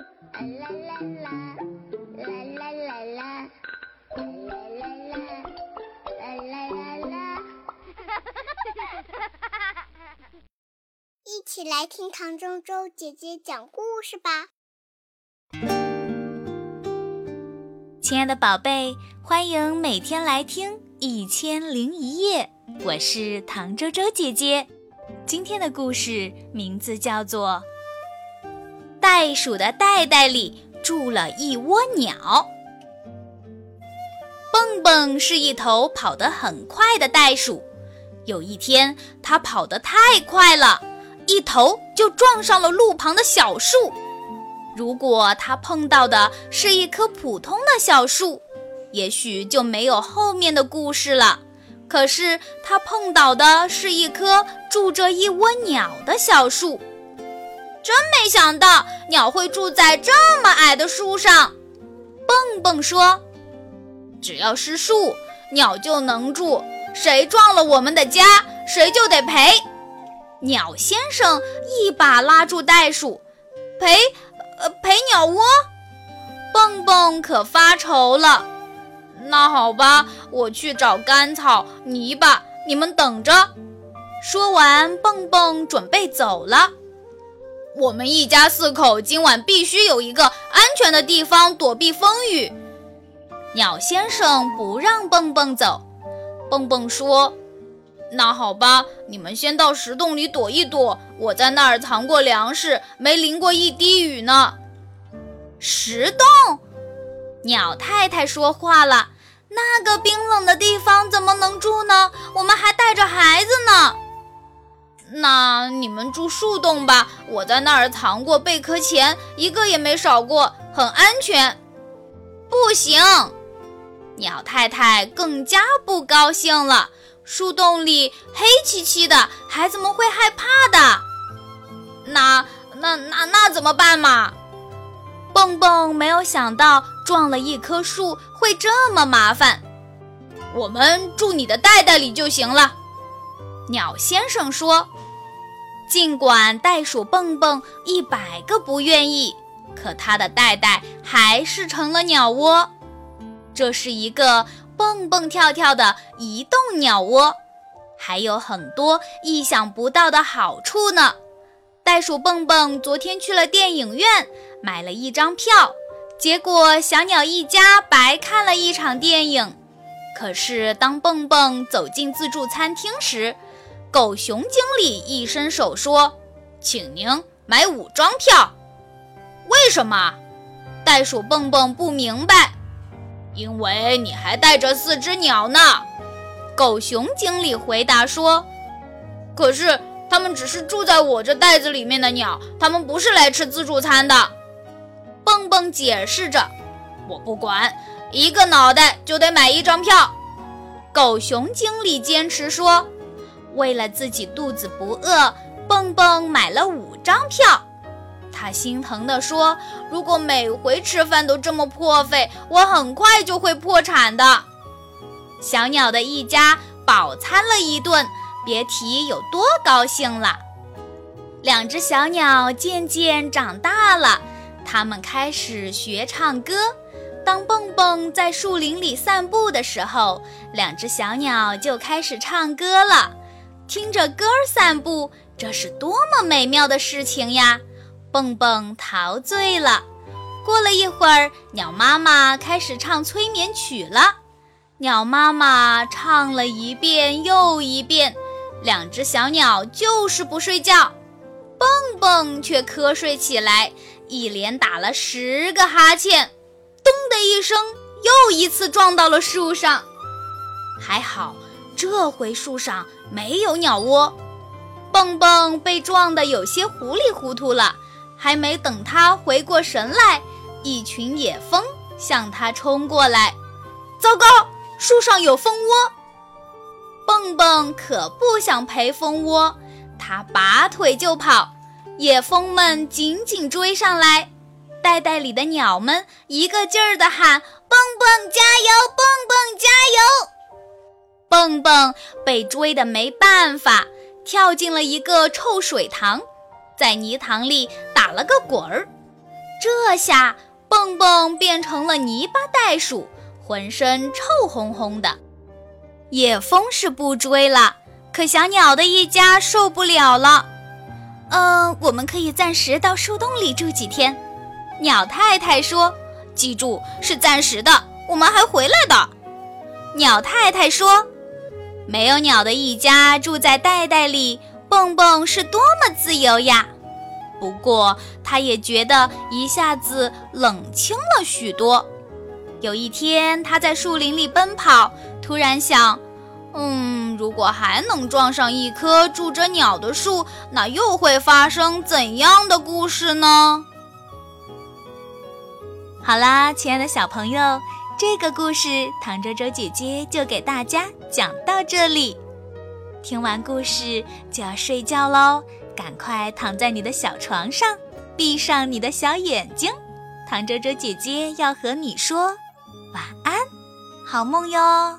啦啦啦，啦啦啦啦，啦啦啦啦，啦啦啦啦。一起来听唐周周姐姐讲故事吧。亲爱的宝贝，欢迎每天来听《一千零一夜》，我是唐周周姐姐。今天的故事名字叫做《袋鼠的袋袋里住了一窝鸟》。蹦蹦是一头跑得很快的袋鼠，有一天，它跑得太快了，一头就撞上了路旁的小树。如果它碰到的是一棵普通的小树，也许就没有后面的故事了。可是它碰到的是一棵住着一窝鸟的小树，想到鸟会住在这么矮的树上。蹦蹦说：“只要是树，鸟就能住。谁撞了我们的家，谁就得赔。”鸟先生一把拉住袋鼠，赔，呃，赔鸟窝。蹦蹦可发愁了。那好吧，我去找干草、泥巴，你们等着。说完，蹦蹦准备走了。我们一家四口今晚必须有一个安全的地方躲避风雨。鸟先生不让蹦蹦走。蹦蹦说：“那好吧，你们先到石洞里躲一躲，我在那儿藏过粮食，没淋过一滴雨呢。”石洞。鸟太太说话了：“那个冰冷的地方怎么能住呢？我们还带着孩子呢。”那你们住树洞吧，我在那儿藏过贝壳钱，一个也没少过，很安全。不行，鸟太太更加不高兴了。树洞里黑漆漆的，孩子们会害怕的。那那那那怎么办嘛？蹦蹦没有想到撞了一棵树会这么麻烦，我们住你的袋袋里就行了。鸟先生说：“尽管袋鼠蹦蹦一百个不愿意，可它的袋袋还是成了鸟窝。这是一个蹦蹦跳跳的移动鸟窝，还有很多意想不到的好处呢。”袋鼠蹦蹦昨天去了电影院，买了一张票，结果小鸟一家白看了一场电影。可是当蹦蹦走进自助餐厅时，狗熊经理一伸手说：“请您买五张票。”为什么？袋鼠蹦蹦不明白。因为你还带着四只鸟呢。狗熊经理回答说：“可是。”它们只是住在我这袋子里面的鸟，它们不是来吃自助餐的。蹦蹦解释着：“我不管，一个脑袋就得买一张票。”狗熊经理坚持说：“为了自己肚子不饿，蹦蹦买了五张票。”他心疼地说：“如果每回吃饭都这么破费，我很快就会破产的。”小鸟的一家饱餐了一顿。别提有多高兴了。两只小鸟渐渐长大了，它们开始学唱歌。当蹦蹦在树林里散步的时候，两只小鸟就开始唱歌了。听着歌儿散步，这是多么美妙的事情呀！蹦蹦陶醉了。过了一会儿，鸟妈妈开始唱催眠曲了。鸟妈妈唱了一遍又一遍。两只小鸟就是不睡觉，蹦蹦却瞌睡起来，一连打了十个哈欠，咚的一声，又一次撞到了树上。还好，这回树上没有鸟窝。蹦蹦被撞得有些糊里糊涂了，还没等他回过神来，一群野蜂向他冲过来。糟糕，树上有蜂窝！蹦蹦可不想陪蜂窝，他拔腿就跑，野蜂们紧紧追上来，袋袋里的鸟们一个劲儿地喊：“蹦蹦加油，蹦蹦加油！”蹦蹦被追得没办法，跳进了一个臭水塘，在泥塘里打了个滚儿。这下蹦蹦变成了泥巴袋鼠，浑身臭烘烘的。野蜂是不追了，可小鸟的一家受不了了。嗯，我们可以暂时到树洞里住几天。鸟太太说：“记住，是暂时的，我们还回来的。”鸟太太说：“没有鸟的一家住在袋袋里，蹦蹦是多么自由呀！”不过，他也觉得一下子冷清了许多。有一天，他在树林里奔跑。突然想，嗯，如果还能撞上一棵住着鸟的树，那又会发生怎样的故事呢？好啦，亲爱的小朋友，这个故事唐周周姐姐就给大家讲到这里。听完故事就要睡觉喽，赶快躺在你的小床上，闭上你的小眼睛。唐周周姐姐要和你说晚安，好梦哟。